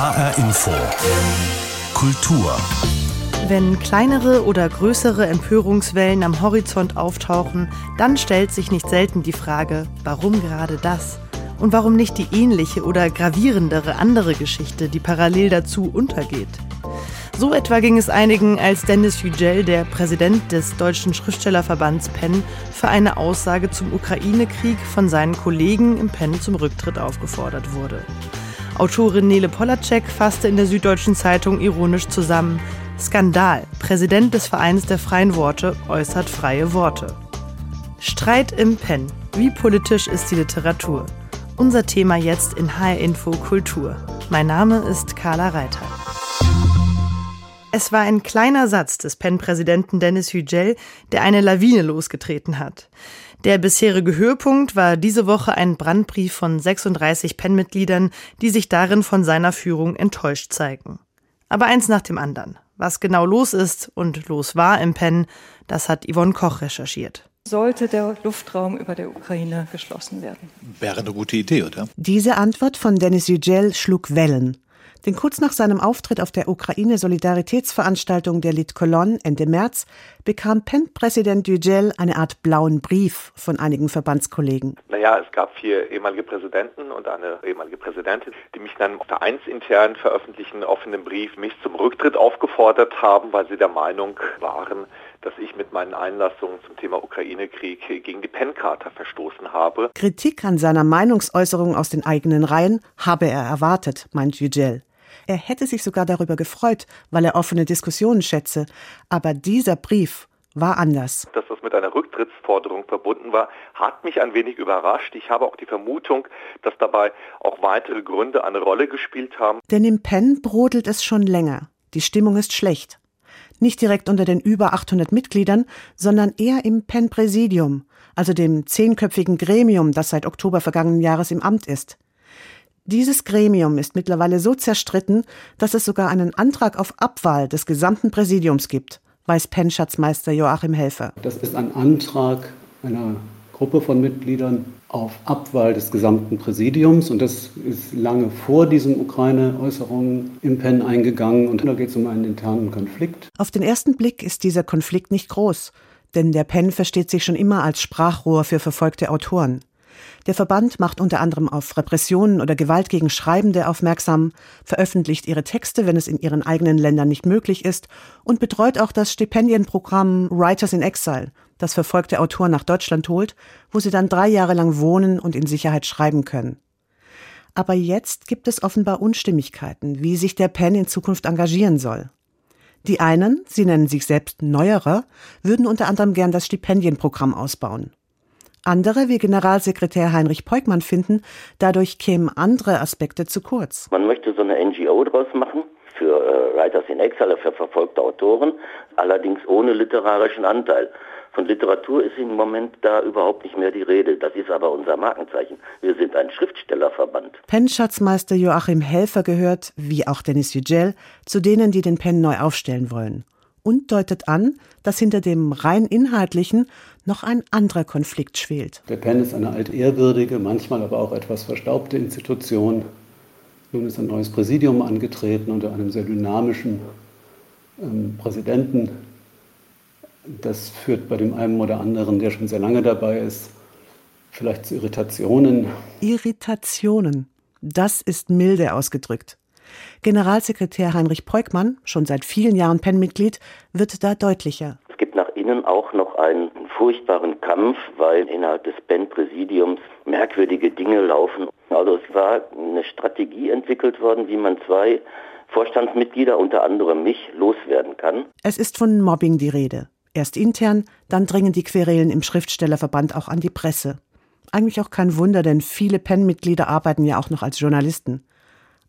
HR Info. Kultur. Wenn kleinere oder größere Empörungswellen am Horizont auftauchen, dann stellt sich nicht selten die Frage, warum gerade das? Und warum nicht die ähnliche oder gravierendere andere Geschichte, die parallel dazu untergeht? So etwa ging es einigen, als Dennis Yücel, der Präsident des Deutschen Schriftstellerverbands PEN, für eine Aussage zum Ukraine-Krieg von seinen Kollegen im PEN zum Rücktritt aufgefordert wurde. Autorin Nele Polacek fasste in der Süddeutschen Zeitung ironisch zusammen: Skandal. Präsident des Vereins der freien Worte äußert freie Worte. Streit im PEN. Wie politisch ist die Literatur? Unser Thema jetzt in HR Info Kultur. Mein Name ist Carla Reiter. Es war ein kleiner Satz des PEN-Präsidenten Dennis Yücel, der eine Lawine losgetreten hat. Der bisherige Höhepunkt war diese Woche ein Brandbrief von 36 PEN-Mitgliedern, die sich darin von seiner Führung enttäuscht zeigen. Aber eins nach dem anderen. Was genau los ist und los war im PEN, das hat Yvonne Koch recherchiert sollte der Luftraum über der Ukraine geschlossen werden. Wäre eine gute Idee, oder? Diese Antwort von Denis Yücel schlug Wellen. Denn kurz nach seinem Auftritt auf der Ukraine-Solidaritätsveranstaltung der Lit Ende März bekam PEN-Präsident Yücel eine Art blauen Brief von einigen Verbandskollegen. Naja, es gab vier ehemalige Präsidenten und eine ehemalige Präsidentin, die mich dann vereinsintern veröffentlichten offenen Brief mich zum Rücktritt aufgefordert haben, weil sie der Meinung waren, dass ich mit meinen Einlassungen zum Thema Ukraine-Krieg gegen die PEN-Charta verstoßen habe. Kritik an seiner Meinungsäußerung aus den eigenen Reihen habe er erwartet, meint Yücel. Er hätte sich sogar darüber gefreut, weil er offene Diskussionen schätze. Aber dieser Brief war anders. Dass das mit einer Rücktrittsforderung verbunden war, hat mich ein wenig überrascht. Ich habe auch die Vermutung, dass dabei auch weitere Gründe eine Rolle gespielt haben. Denn im PEN brodelt es schon länger. Die Stimmung ist schlecht. Nicht direkt unter den über 800 Mitgliedern, sondern eher im PEN-Präsidium, also dem zehnköpfigen Gremium, das seit Oktober vergangenen Jahres im Amt ist. Dieses Gremium ist mittlerweile so zerstritten, dass es sogar einen Antrag auf Abwahl des gesamten Präsidiums gibt, weiß PEN-Schatzmeister Joachim Helfer. Das ist ein Antrag einer Gruppe von Mitgliedern auf Abwahl des gesamten Präsidiums. Und das ist lange vor diesen Ukraine-Äußerungen im PEN eingegangen. Und da geht es um einen internen Konflikt. Auf den ersten Blick ist dieser Konflikt nicht groß, denn der PEN versteht sich schon immer als Sprachrohr für verfolgte Autoren. Der Verband macht unter anderem auf Repressionen oder Gewalt gegen Schreibende aufmerksam, veröffentlicht ihre Texte, wenn es in ihren eigenen Ländern nicht möglich ist, und betreut auch das Stipendienprogramm Writers in Exile, das verfolgte Autoren nach Deutschland holt, wo sie dann drei Jahre lang wohnen und in Sicherheit schreiben können. Aber jetzt gibt es offenbar Unstimmigkeiten, wie sich der PEN in Zukunft engagieren soll. Die einen, sie nennen sich selbst Neuerer, würden unter anderem gern das Stipendienprogramm ausbauen. Andere, wie Generalsekretär Heinrich Peukmann, finden, dadurch kämen andere Aspekte zu kurz. Man möchte so eine NGO draus machen für äh, Writers in Exile, für verfolgte Autoren, allerdings ohne literarischen Anteil. Von Literatur ist im Moment da überhaupt nicht mehr die Rede. Das ist aber unser Markenzeichen. Wir sind ein Schriftstellerverband. Penn-Schatzmeister Joachim Helfer gehört, wie auch Dennis Yücel, zu denen, die den Penn neu aufstellen wollen. Und deutet an, dass hinter dem rein inhaltlichen noch ein anderer Konflikt schwelt. Der Penn ist eine altehrwürdige, manchmal aber auch etwas verstaubte Institution. Nun ist ein neues Präsidium angetreten unter einem sehr dynamischen ähm, Präsidenten, das führt bei dem einen oder anderen, der schon sehr lange dabei ist, vielleicht zu Irritationen. Irritationen. Das ist milde ausgedrückt. Generalsekretär Heinrich Peukmann, schon seit vielen Jahren PEN-Mitglied, wird da deutlicher. Es gibt nach innen auch noch einen furchtbaren Kampf, weil innerhalb des PEN-Präsidiums merkwürdige Dinge laufen. Also es war eine Strategie entwickelt worden, wie man zwei Vorstandsmitglieder, unter anderem mich, loswerden kann. Es ist von Mobbing die Rede. Erst intern, dann dringen die Querelen im Schriftstellerverband auch an die Presse. Eigentlich auch kein Wunder, denn viele PEN-Mitglieder arbeiten ja auch noch als Journalisten.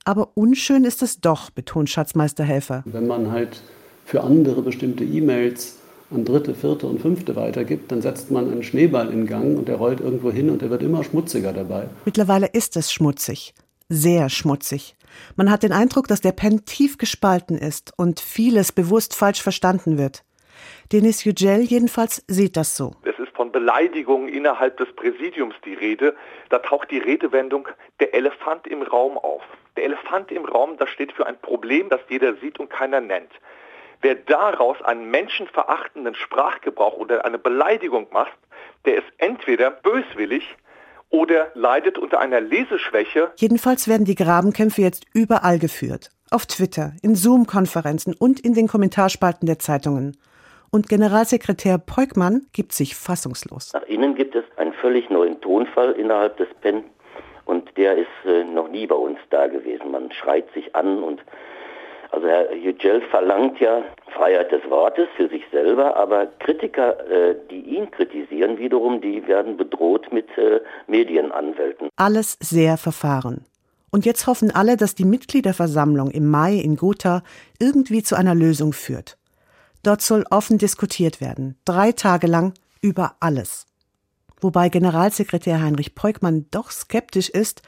Aber unschön ist es doch, betont Schatzmeister Helfer. Wenn man halt für andere bestimmte E-Mails an dritte, vierte und fünfte weitergibt, dann setzt man einen Schneeball in Gang und der rollt irgendwo hin und der wird immer schmutziger dabei. Mittlerweile ist es schmutzig. Sehr schmutzig. Man hat den Eindruck, dass der PEN tief gespalten ist und vieles bewusst falsch verstanden wird. Denis Yücel jedenfalls sieht das so. Es ist von Beleidigungen innerhalb des Präsidiums die Rede. Da taucht die Redewendung der Elefant im Raum auf. Der Elefant im Raum, das steht für ein Problem, das jeder sieht und keiner nennt. Wer daraus einen menschenverachtenden Sprachgebrauch oder eine Beleidigung macht, der ist entweder böswillig oder leidet unter einer Leseschwäche. Jedenfalls werden die Grabenkämpfe jetzt überall geführt. Auf Twitter, in Zoom-Konferenzen und in den Kommentarspalten der Zeitungen. Und Generalsekretär Peukmann gibt sich fassungslos. Nach innen gibt es einen völlig neuen Tonfall innerhalb des PEN und der ist äh, noch nie bei uns da gewesen. Man schreit sich an und also Herr Yücel verlangt ja Freiheit des Wortes für sich selber, aber Kritiker, äh, die ihn kritisieren, wiederum, die werden bedroht mit äh, Medienanwälten. Alles sehr verfahren. Und jetzt hoffen alle, dass die Mitgliederversammlung im Mai in Gotha irgendwie zu einer Lösung führt. Dort soll offen diskutiert werden, drei Tage lang über alles. Wobei Generalsekretär Heinrich Peukmann doch skeptisch ist,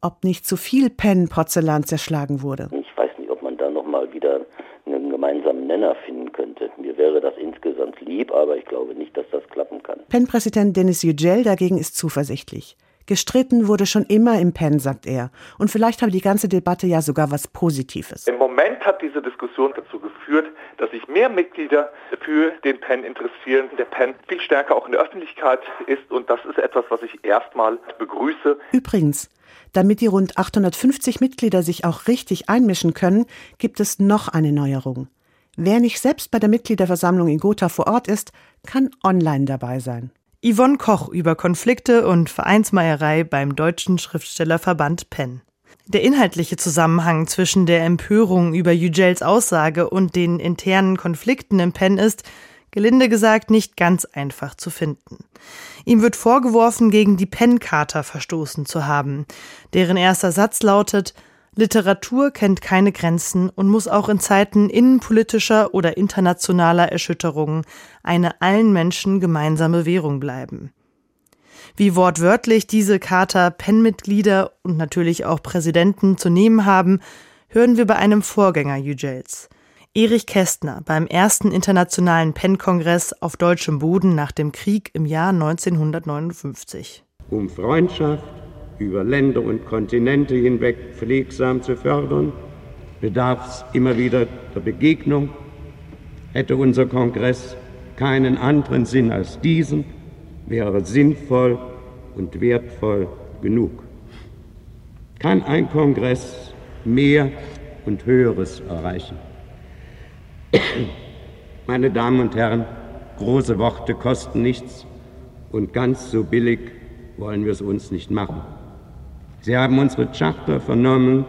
ob nicht zu viel Pen-Porzellan zerschlagen wurde. Ich weiß nicht, ob man da nochmal wieder einen gemeinsamen Nenner finden könnte. Mir wäre das insgesamt lieb, aber ich glaube nicht, dass das klappen kann. PEN-Präsident Denis Yücel dagegen ist zuversichtlich. Gestritten wurde schon immer im PEN, sagt er. Und vielleicht habe die ganze Debatte ja sogar was Positives. Im Moment hat diese Diskussion dazu geführt, dass sich mehr Mitglieder für den PEN interessieren. Der PEN viel stärker auch in der Öffentlichkeit ist und das ist etwas, was ich erstmal begrüße. Übrigens, damit die rund 850 Mitglieder sich auch richtig einmischen können, gibt es noch eine Neuerung. Wer nicht selbst bei der Mitgliederversammlung in Gotha vor Ort ist, kann online dabei sein. Yvonne Koch über Konflikte und Vereinsmeierei beim Deutschen Schriftstellerverband Penn. Der inhaltliche Zusammenhang zwischen der Empörung über Yücels Aussage und den internen Konflikten im Penn ist, gelinde gesagt, nicht ganz einfach zu finden. Ihm wird vorgeworfen, gegen die Penn-Charta verstoßen zu haben, deren erster Satz lautet, Literatur kennt keine Grenzen und muss auch in Zeiten innenpolitischer oder internationaler Erschütterungen eine allen Menschen gemeinsame Währung bleiben. Wie wortwörtlich diese Charta PEN-Mitglieder und natürlich auch Präsidenten zu nehmen haben, hören wir bei einem Vorgänger Yücels. Erich Kästner beim ersten internationalen PEN-Kongress auf deutschem Boden nach dem Krieg im Jahr 1959. Um Freundschaft, über Länder und Kontinente hinweg pflegsam zu fördern, bedarf es immer wieder der Begegnung. Hätte unser Kongress keinen anderen Sinn als diesen, wäre sinnvoll und wertvoll genug. Kann ein Kongress mehr und Höheres erreichen? Meine Damen und Herren, große Worte kosten nichts und ganz so billig wollen wir es uns nicht machen. Sie haben unsere Charta vernommen,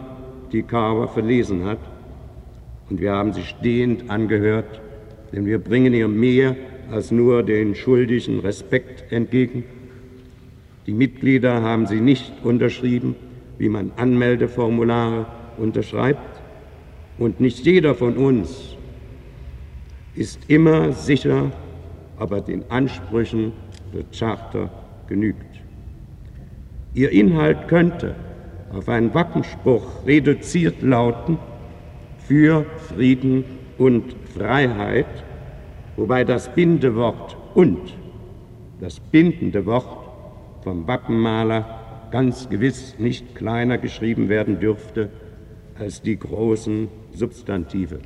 die Carver verlesen hat, und wir haben sie stehend angehört, denn wir bringen ihr mehr als nur den schuldigen Respekt entgegen. Die Mitglieder haben sie nicht unterschrieben, wie man Anmeldeformulare unterschreibt, und nicht jeder von uns ist immer sicher, ob er den Ansprüchen der Charta genügt. Ihr Inhalt könnte auf einen Wappenspruch reduziert lauten für Frieden und Freiheit, wobei das Bindewort und das bindende Wort vom Wappenmaler ganz gewiss nicht kleiner geschrieben werden dürfte als die großen Substantive.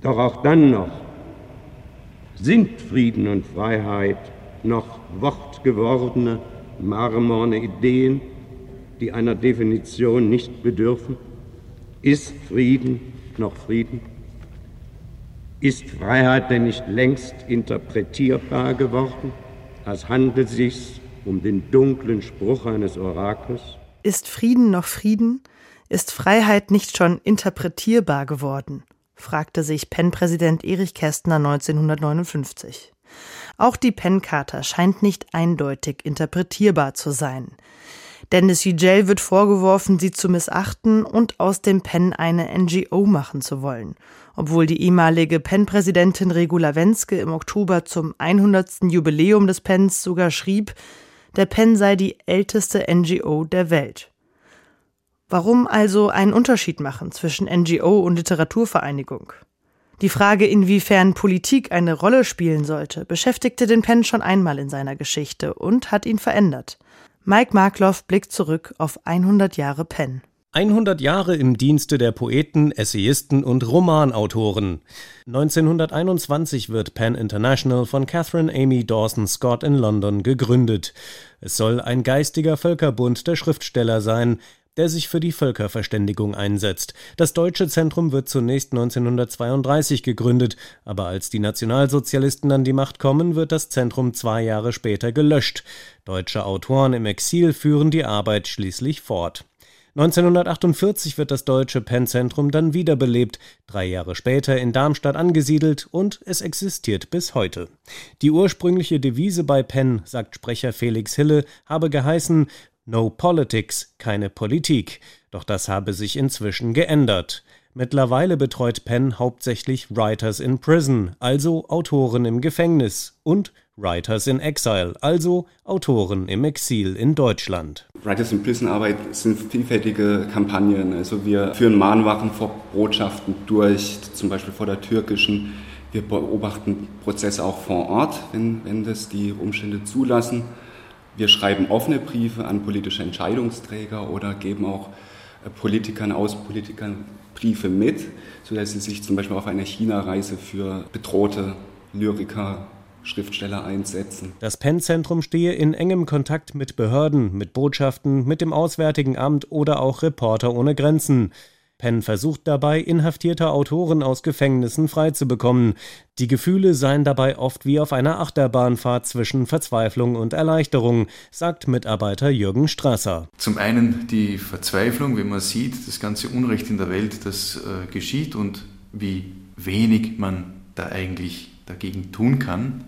Doch auch dann noch sind Frieden und Freiheit noch wortgewordene marmorne Ideen, die einer Definition nicht bedürfen? Ist Frieden noch Frieden? Ist Freiheit denn nicht längst interpretierbar geworden, als handelt es sich um den dunklen Spruch eines Orakels? Ist Frieden noch Frieden? Ist Freiheit nicht schon interpretierbar geworden? fragte sich PEN-Präsident Erich Kästner 1959. Auch die PEN-Charta scheint nicht eindeutig interpretierbar zu sein. Dennis Yücel wird vorgeworfen, sie zu missachten und aus dem PEN eine NGO machen zu wollen, obwohl die ehemalige PEN-Präsidentin Regula Wenske im Oktober zum 100. Jubiläum des PENs sogar schrieb, der PEN sei die älteste NGO der Welt. Warum also einen Unterschied machen zwischen NGO und Literaturvereinigung? Die Frage, inwiefern Politik eine Rolle spielen sollte, beschäftigte den Penn schon einmal in seiner Geschichte und hat ihn verändert. Mike Markloff blickt zurück auf 100 Jahre Penn. 100 Jahre im Dienste der Poeten, Essayisten und Romanautoren. 1921 wird Penn International von Catherine Amy Dawson Scott in London gegründet. Es soll ein geistiger Völkerbund der Schriftsteller sein, der sich für die Völkerverständigung einsetzt. Das Deutsche Zentrum wird zunächst 1932 gegründet, aber als die Nationalsozialisten an die Macht kommen, wird das Zentrum zwei Jahre später gelöscht. Deutsche Autoren im Exil führen die Arbeit schließlich fort. 1948 wird das Deutsche Pennzentrum dann wiederbelebt, drei Jahre später in Darmstadt angesiedelt und es existiert bis heute. Die ursprüngliche Devise bei Penn, sagt Sprecher Felix Hille, habe geheißen No Politics, keine Politik. Doch das habe sich inzwischen geändert. Mittlerweile betreut Penn hauptsächlich Writers in Prison, also Autoren im Gefängnis, und Writers in Exile, also Autoren im Exil in Deutschland. Writers in Prison Arbeit sind vielfältige Kampagnen. Also wir führen Mahnwachen vor Botschaften durch, zum Beispiel vor der türkischen. Wir beobachten Prozesse auch vor Ort, wenn, wenn das die Umstände zulassen. Wir schreiben offene Briefe an politische Entscheidungsträger oder geben auch äh, Politikern, Außenpolitikern Briefe mit, sodass sie sich zum Beispiel auf einer China-Reise für bedrohte Lyriker Schriftsteller einsetzen. Das Penn-Zentrum stehe in engem Kontakt mit Behörden, mit Botschaften, mit dem Auswärtigen Amt oder auch Reporter ohne Grenzen. Penn versucht dabei, inhaftierte Autoren aus Gefängnissen freizubekommen. Die Gefühle seien dabei oft wie auf einer Achterbahnfahrt zwischen Verzweiflung und Erleichterung, sagt Mitarbeiter Jürgen Strasser. Zum einen die Verzweiflung, wenn man sieht, das ganze Unrecht in der Welt, das äh, geschieht und wie wenig man da eigentlich dagegen tun kann.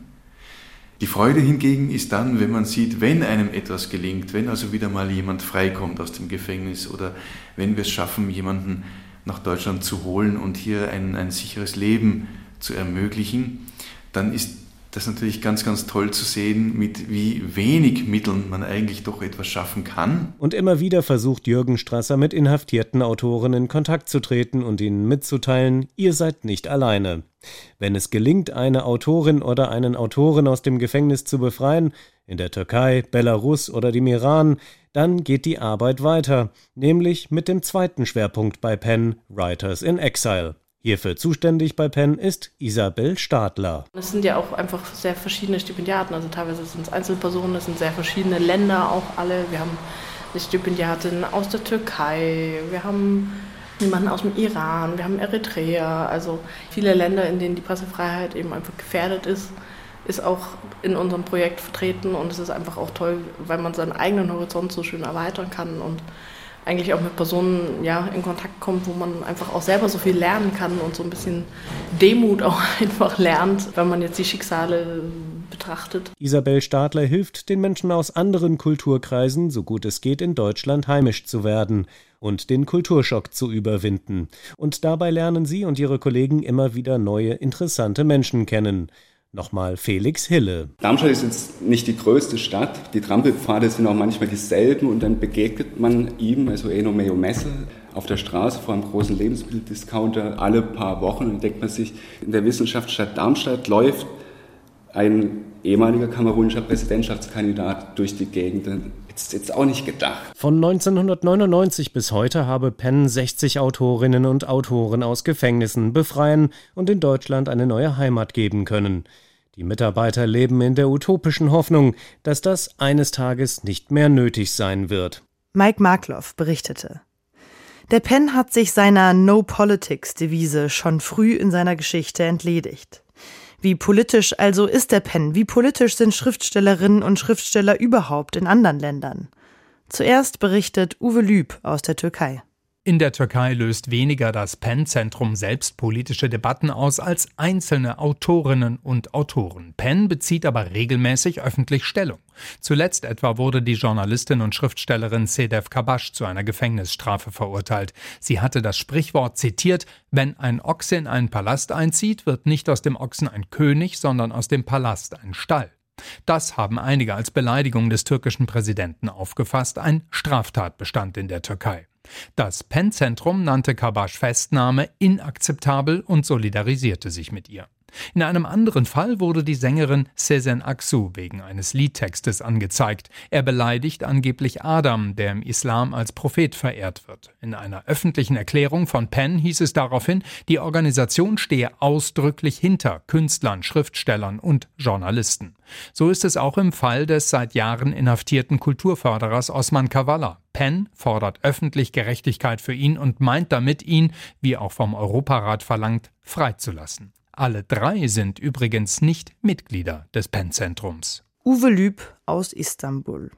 Die Freude hingegen ist dann, wenn man sieht, wenn einem etwas gelingt, wenn also wieder mal jemand freikommt aus dem Gefängnis oder wenn wir es schaffen, jemanden nach Deutschland zu holen und hier ein, ein sicheres Leben zu ermöglichen, dann ist das natürlich ganz, ganz toll zu sehen, mit wie wenig Mitteln man eigentlich doch etwas schaffen kann. Und immer wieder versucht Jürgen Strasser mit inhaftierten Autoren in Kontakt zu treten und ihnen mitzuteilen, ihr seid nicht alleine. Wenn es gelingt, eine Autorin oder einen Autoren aus dem Gefängnis zu befreien, in der Türkei, Belarus oder dem Iran, dann geht die Arbeit weiter, nämlich mit dem zweiten Schwerpunkt bei Penn, Writers in Exile. Hierfür zuständig bei Penn ist Isabel Stadler. Es sind ja auch einfach sehr verschiedene Stipendiaten, also teilweise sind es Einzelpersonen, es sind sehr verschiedene Länder auch alle. Wir haben eine Stipendiatin aus der Türkei, wir haben jemanden aus dem Iran, wir haben Eritrea, also viele Länder, in denen die Pressefreiheit eben einfach gefährdet ist, ist auch in unserem Projekt vertreten und es ist einfach auch toll, weil man seinen eigenen Horizont so schön erweitern kann und eigentlich auch mit Personen ja, in Kontakt kommt, wo man einfach auch selber so viel lernen kann und so ein bisschen Demut auch einfach lernt, wenn man jetzt die Schicksale betrachtet. Isabel Stadler hilft den Menschen aus anderen Kulturkreisen, so gut es geht, in Deutschland heimisch zu werden und den Kulturschock zu überwinden. Und dabei lernen sie und ihre Kollegen immer wieder neue, interessante Menschen kennen. Nochmal Felix Hille. Darmstadt ist jetzt nicht die größte Stadt. Die Trampelpfade sind auch manchmal dieselben und dann begegnet man ihm, also Eno Meo Messe, auf der Straße vor einem großen Lebensmitteldiscounter alle paar Wochen und denkt man sich, in der Wissenschaftsstadt Darmstadt läuft ein ehemaliger kamerunischer Präsidentschaftskandidat durch die Gegend. Jetzt, jetzt auch nicht gedacht. Von 1999 bis heute habe Penn 60 Autorinnen und Autoren aus Gefängnissen befreien und in Deutschland eine neue Heimat geben können. Die Mitarbeiter leben in der utopischen Hoffnung, dass das eines Tages nicht mehr nötig sein wird. Mike Markloff berichtete. Der Penn hat sich seiner No Politics Devise schon früh in seiner Geschichte entledigt. Wie politisch also ist der Penn? Wie politisch sind Schriftstellerinnen und Schriftsteller überhaupt in anderen Ländern? Zuerst berichtet Uwe Lüb aus der Türkei. In der Türkei löst weniger das Penn-Zentrum selbst politische Debatten aus als einzelne Autorinnen und Autoren. Penn bezieht aber regelmäßig öffentlich Stellung. Zuletzt etwa wurde die Journalistin und Schriftstellerin Sedef Kabash zu einer Gefängnisstrafe verurteilt. Sie hatte das Sprichwort zitiert, wenn ein Ochse in einen Palast einzieht, wird nicht aus dem Ochsen ein König, sondern aus dem Palast ein Stall. Das haben einige als Beleidigung des türkischen Präsidenten aufgefasst, ein Straftatbestand in der Türkei. Das PEN-Zentrum nannte Kabash Festnahme inakzeptabel und solidarisierte sich mit ihr. In einem anderen Fall wurde die Sängerin Sezen Aksu wegen eines Liedtextes angezeigt. Er beleidigt angeblich Adam, der im Islam als Prophet verehrt wird. In einer öffentlichen Erklärung von Penn hieß es daraufhin, die Organisation stehe ausdrücklich hinter Künstlern, Schriftstellern und Journalisten. So ist es auch im Fall des seit Jahren inhaftierten Kulturförderers Osman Kavala. Penn fordert öffentlich Gerechtigkeit für ihn und meint damit, ihn, wie auch vom Europarat verlangt, freizulassen. Alle drei sind übrigens nicht Mitglieder des PEN-Zentrums. Uwe Lüb aus Istanbul.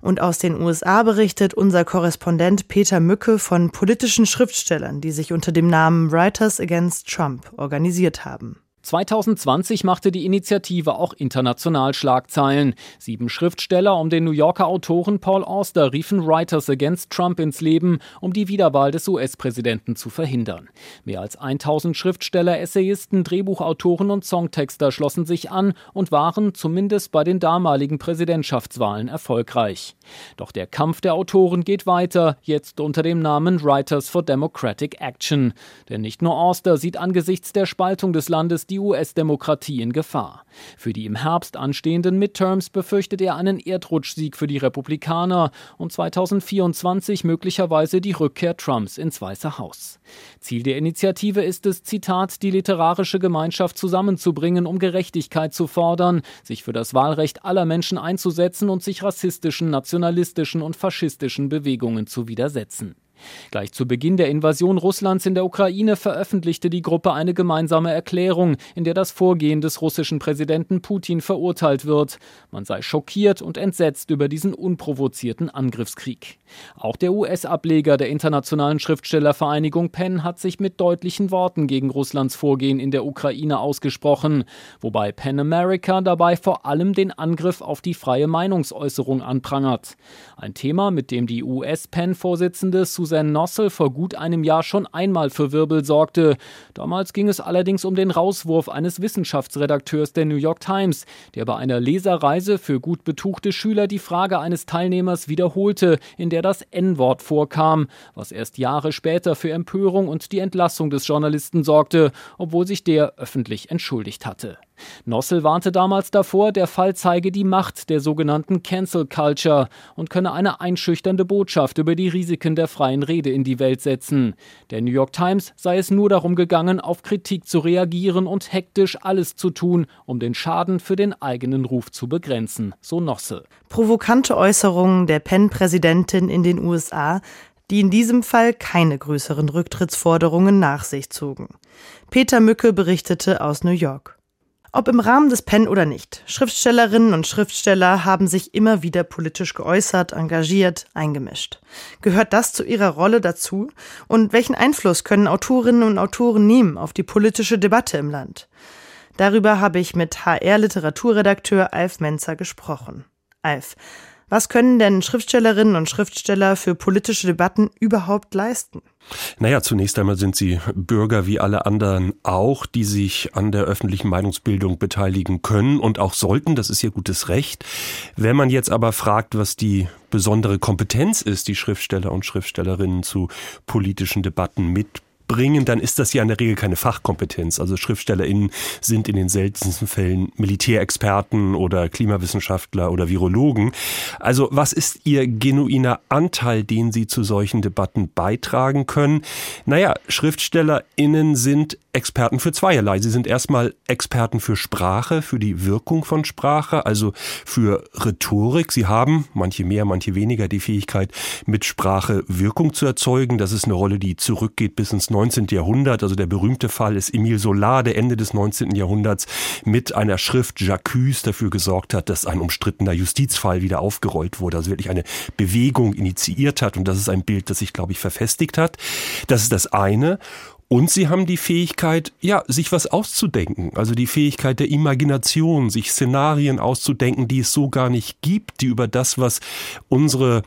Und aus den USA berichtet unser Korrespondent Peter Mücke von politischen Schriftstellern, die sich unter dem Namen Writers Against Trump organisiert haben. 2020 machte die Initiative auch international Schlagzeilen. Sieben Schriftsteller um den New Yorker Autoren Paul Auster riefen Writers Against Trump ins Leben, um die Wiederwahl des US-Präsidenten zu verhindern. Mehr als 1000 Schriftsteller, Essayisten, Drehbuchautoren und Songtexter schlossen sich an und waren zumindest bei den damaligen Präsidentschaftswahlen erfolgreich. Doch der Kampf der Autoren geht weiter, jetzt unter dem Namen Writers for Democratic Action. Denn nicht nur Auster sieht angesichts der Spaltung des Landes die die US-Demokratie in Gefahr. Für die im Herbst anstehenden Midterms befürchtet er einen Erdrutschsieg für die Republikaner und 2024 möglicherweise die Rückkehr Trumps ins Weiße Haus. Ziel der Initiative ist es, Zitat, die literarische Gemeinschaft zusammenzubringen, um Gerechtigkeit zu fordern, sich für das Wahlrecht aller Menschen einzusetzen und sich rassistischen, nationalistischen und faschistischen Bewegungen zu widersetzen. Gleich zu Beginn der Invasion Russlands in der Ukraine veröffentlichte die Gruppe eine gemeinsame Erklärung, in der das Vorgehen des russischen Präsidenten Putin verurteilt wird. Man sei schockiert und entsetzt über diesen unprovozierten Angriffskrieg. Auch der US-Ableger der internationalen Schriftstellervereinigung PEN hat sich mit deutlichen Worten gegen Russlands Vorgehen in der Ukraine ausgesprochen, wobei PEN America dabei vor allem den Angriff auf die freie Meinungsäußerung anprangert. Ein Thema, mit dem die US-PEN-Vorsitzende Susan Suzanne Nossel vor gut einem Jahr schon einmal für Wirbel sorgte. Damals ging es allerdings um den Rauswurf eines Wissenschaftsredakteurs der New York Times, der bei einer Leserreise für gut betuchte Schüler die Frage eines Teilnehmers wiederholte, in der das N-Wort vorkam, was erst Jahre später für Empörung und die Entlassung des Journalisten sorgte, obwohl sich der öffentlich entschuldigt hatte. Nossel warnte damals davor, der Fall zeige die Macht der sogenannten Cancel Culture und könne eine einschüchternde Botschaft über die Risiken der freien Rede in die Welt setzen. Der New York Times sei es nur darum gegangen, auf Kritik zu reagieren und hektisch alles zu tun, um den Schaden für den eigenen Ruf zu begrenzen, so Nossel. Provokante Äußerungen der Penn-Präsidentin in den USA die in diesem Fall keine größeren Rücktrittsforderungen nach sich zogen. Peter Mücke berichtete aus New York. Ob im Rahmen des PEN oder nicht, Schriftstellerinnen und Schriftsteller haben sich immer wieder politisch geäußert, engagiert, eingemischt. Gehört das zu ihrer Rolle dazu? Und welchen Einfluss können Autorinnen und Autoren nehmen auf die politische Debatte im Land? Darüber habe ich mit HR-Literaturredakteur Alf Menzer gesprochen. Alf, was können denn Schriftstellerinnen und Schriftsteller für politische Debatten überhaupt leisten? Naja, zunächst einmal sind sie Bürger wie alle anderen auch, die sich an der öffentlichen Meinungsbildung beteiligen können und auch sollten. Das ist ihr gutes Recht. Wenn man jetzt aber fragt, was die besondere Kompetenz ist, die Schriftsteller und Schriftstellerinnen zu politischen Debatten mit bringen, dann ist das ja in der Regel keine Fachkompetenz. Also SchriftstellerInnen sind in den seltensten Fällen Militärexperten oder Klimawissenschaftler oder Virologen. Also was ist ihr genuiner Anteil, den sie zu solchen Debatten beitragen können? Naja, SchriftstellerInnen sind Experten für zweierlei. Sie sind erstmal Experten für Sprache, für die Wirkung von Sprache, also für Rhetorik. Sie haben, manche mehr, manche weniger, die Fähigkeit, mit Sprache Wirkung zu erzeugen. Das ist eine Rolle, die zurückgeht bis ins 19. Jahrhundert. Also der berühmte Fall ist Emile Solar, der Ende des 19. Jahrhunderts mit einer Schrift J'accuse dafür gesorgt hat, dass ein umstrittener Justizfall wieder aufgerollt wurde. Also wirklich eine Bewegung initiiert hat. Und das ist ein Bild, das sich, glaube ich, verfestigt hat. Das ist das eine. Und sie haben die Fähigkeit, ja, sich was auszudenken. Also die Fähigkeit der Imagination, sich Szenarien auszudenken, die es so gar nicht gibt, die über das, was unsere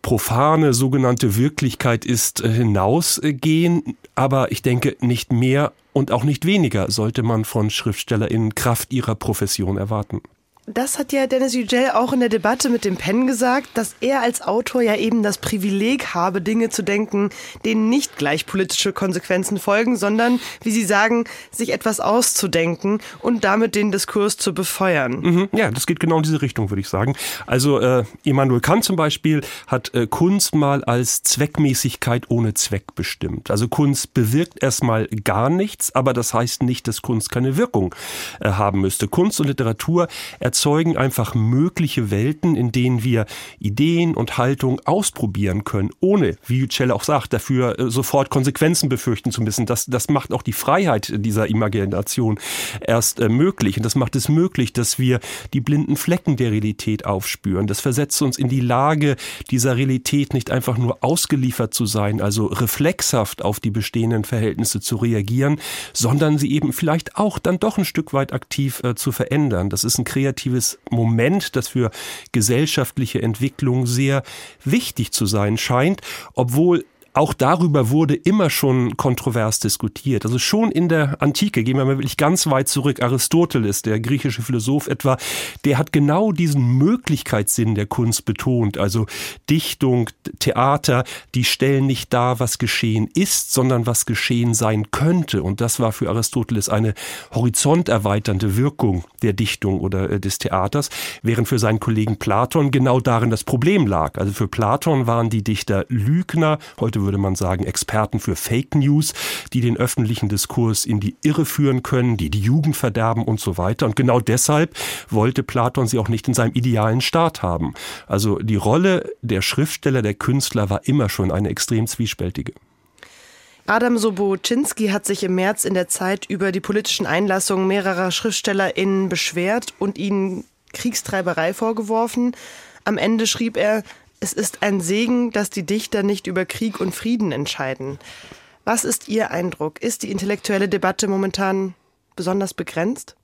profane sogenannte Wirklichkeit ist, äh, hinausgehen. Aber ich denke, nicht mehr und auch nicht weniger sollte man von SchriftstellerInnen Kraft ihrer Profession erwarten. Das hat ja Dennis Yücel auch in der Debatte mit dem Penn gesagt, dass er als Autor ja eben das Privileg habe, Dinge zu denken, denen nicht gleich politische Konsequenzen folgen, sondern, wie Sie sagen, sich etwas auszudenken und damit den Diskurs zu befeuern. Mhm, ja, das geht genau in diese Richtung, würde ich sagen. Also äh, Immanuel Kant zum Beispiel hat äh, Kunst mal als Zweckmäßigkeit ohne Zweck bestimmt. Also Kunst bewirkt erstmal gar nichts, aber das heißt nicht, dass Kunst keine Wirkung äh, haben müsste. Kunst und Literatur erzeugen einfach mögliche Welten, in denen wir Ideen und Haltung ausprobieren können, ohne, wie Yücel auch sagt, dafür äh, sofort Konsequenzen befürchten zu müssen. Das, das macht auch die Freiheit dieser Imagination erst äh, möglich. Und das macht es möglich, dass wir die blinden Flecken der Realität aufspüren. Das versetzt uns in die Lage, dieser Realität nicht einfach nur ausgeliefert zu sein, also reflexhaft auf die bestehenden Verhältnisse zu reagieren, sondern sie eben vielleicht auch dann doch ein Stück weit aktiv äh, zu verändern. Das ist ein kreativer positives Moment, das für gesellschaftliche Entwicklung sehr wichtig zu sein scheint, obwohl auch darüber wurde immer schon kontrovers diskutiert. Also schon in der Antike, gehen wir mal wirklich ganz weit zurück, Aristoteles, der griechische Philosoph etwa, der hat genau diesen Möglichkeitssinn der Kunst betont. Also Dichtung, Theater, die stellen nicht dar, was geschehen ist, sondern was geschehen sein könnte. Und das war für Aristoteles eine horizonterweiternde Wirkung der Dichtung oder äh, des Theaters, während für seinen Kollegen Platon genau darin das Problem lag. Also für Platon waren die Dichter Lügner, heute würde man sagen, Experten für Fake News, die den öffentlichen Diskurs in die Irre führen können, die die Jugend verderben und so weiter. Und genau deshalb wollte Platon sie auch nicht in seinem idealen Staat haben. Also die Rolle der Schriftsteller, der Künstler war immer schon eine extrem zwiespältige. Adam Sobocinski hat sich im März in der Zeit über die politischen Einlassungen mehrerer SchriftstellerInnen beschwert und ihnen Kriegstreiberei vorgeworfen. Am Ende schrieb er, es ist ein Segen, dass die Dichter nicht über Krieg und Frieden entscheiden. Was ist Ihr Eindruck? Ist die intellektuelle Debatte momentan besonders begrenzt?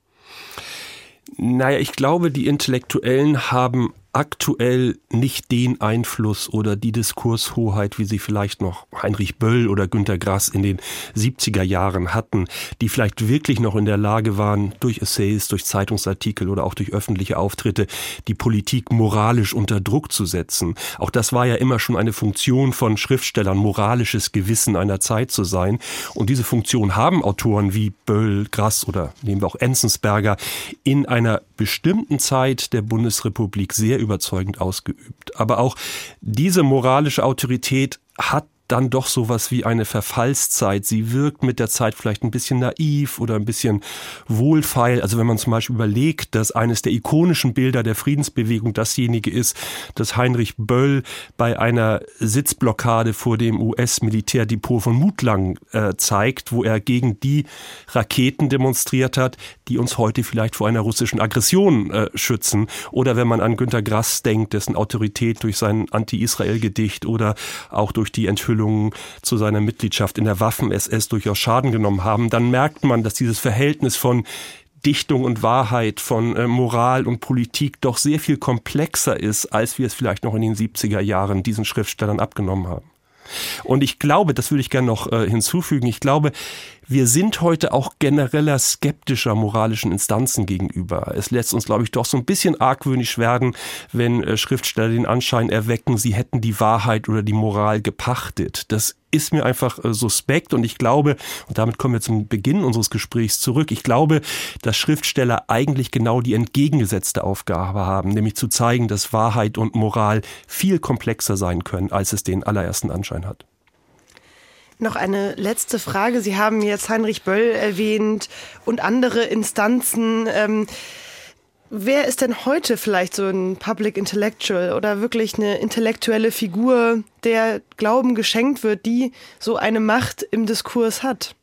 Naja, ich glaube, die Intellektuellen haben aktuell nicht den Einfluss oder die Diskurshoheit, wie sie vielleicht noch Heinrich Böll oder Günter Grass in den 70er Jahren hatten, die vielleicht wirklich noch in der Lage waren, durch Essays, durch Zeitungsartikel oder auch durch öffentliche Auftritte die Politik moralisch unter Druck zu setzen. Auch das war ja immer schon eine Funktion von Schriftstellern, moralisches Gewissen einer Zeit zu sein. Und diese Funktion haben Autoren wie Böll, Grass oder nehmen wir auch Enzensberger in einer bestimmten Zeit der Bundesrepublik sehr überzeugend ausgeübt. Aber auch diese moralische Autorität hat dann doch sowas wie eine Verfallszeit. Sie wirkt mit der Zeit vielleicht ein bisschen naiv oder ein bisschen wohlfeil. Also wenn man zum Beispiel überlegt, dass eines der ikonischen Bilder der Friedensbewegung dasjenige ist, dass Heinrich Böll bei einer Sitzblockade vor dem US-Militärdepot von Mutlang äh, zeigt, wo er gegen die Raketen demonstriert hat, die uns heute vielleicht vor einer russischen Aggression äh, schützen. Oder wenn man an Günter Grass denkt, dessen Autorität durch sein Anti-Israel-Gedicht oder auch durch die Enthüllung Anspielungen zu seiner Mitgliedschaft in der Waffen-SS durchaus Schaden genommen haben, dann merkt man, dass dieses Verhältnis von Dichtung und Wahrheit, von äh, Moral und Politik doch sehr viel komplexer ist, als wir es vielleicht noch in den 70er Jahren diesen Schriftstellern abgenommen haben. Und ich glaube, das würde ich gerne noch äh, hinzufügen, ich glaube, wir sind heute auch genereller skeptischer moralischen Instanzen gegenüber. Es lässt uns, glaube ich, doch so ein bisschen argwöhnisch werden, wenn äh, Schriftsteller den Anschein erwecken, sie hätten die Wahrheit oder die Moral gepachtet. Das ist mir einfach äh, suspekt und ich glaube, und damit kommen wir zum Beginn unseres Gesprächs zurück, ich glaube, dass Schriftsteller eigentlich genau die entgegengesetzte Aufgabe haben, nämlich zu zeigen, dass Wahrheit und Moral viel komplexer sein können, als es den allerersten Anschein hat. Noch eine letzte Frage. Sie haben jetzt Heinrich Böll erwähnt und andere Instanzen. Ähm, wer ist denn heute vielleicht so ein Public Intellectual oder wirklich eine intellektuelle Figur, der Glauben geschenkt wird, die so eine Macht im Diskurs hat?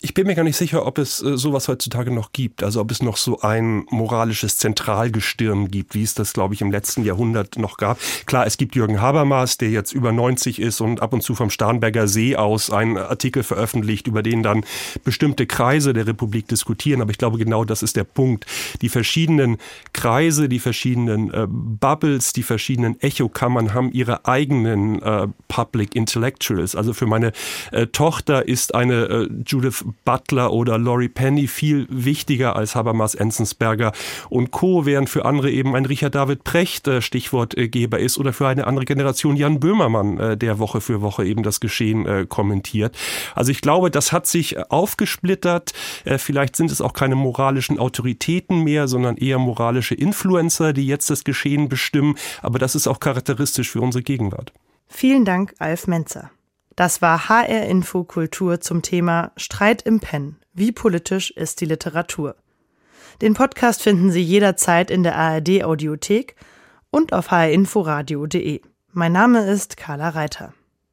Ich bin mir gar nicht sicher, ob es äh, sowas heutzutage noch gibt. Also ob es noch so ein moralisches Zentralgestirn gibt, wie es das, glaube ich, im letzten Jahrhundert noch gab. Klar, es gibt Jürgen Habermas, der jetzt über 90 ist und ab und zu vom Starnberger See aus einen Artikel veröffentlicht, über den dann bestimmte Kreise der Republik diskutieren. Aber ich glaube, genau das ist der Punkt. Die verschiedenen Kreise, die verschiedenen äh, Bubbles, die verschiedenen Echokammern haben ihre eigenen äh, Public Intellectuals. Also für meine äh, Tochter ist eine äh, Judith Butler oder Laurie Penny viel wichtiger als Habermas, Enzensberger und Co., während für andere eben ein Richard David Precht äh, Stichwortgeber ist oder für eine andere Generation Jan Böhmermann, äh, der Woche für Woche eben das Geschehen äh, kommentiert. Also ich glaube, das hat sich aufgesplittert. Vielleicht sind es auch keine moralischen Autoritäten mehr, sondern eher moralische Influencer, die jetzt das Geschehen bestimmen. Aber das ist auch charakteristisch für unsere Gegenwart. Vielen Dank, Alf Menzer. Das war HR Info Kultur zum Thema Streit im Pen. Wie politisch ist die Literatur? Den Podcast finden Sie jederzeit in der ARD Audiothek und auf hrinforadio.de. Mein Name ist Carla Reiter.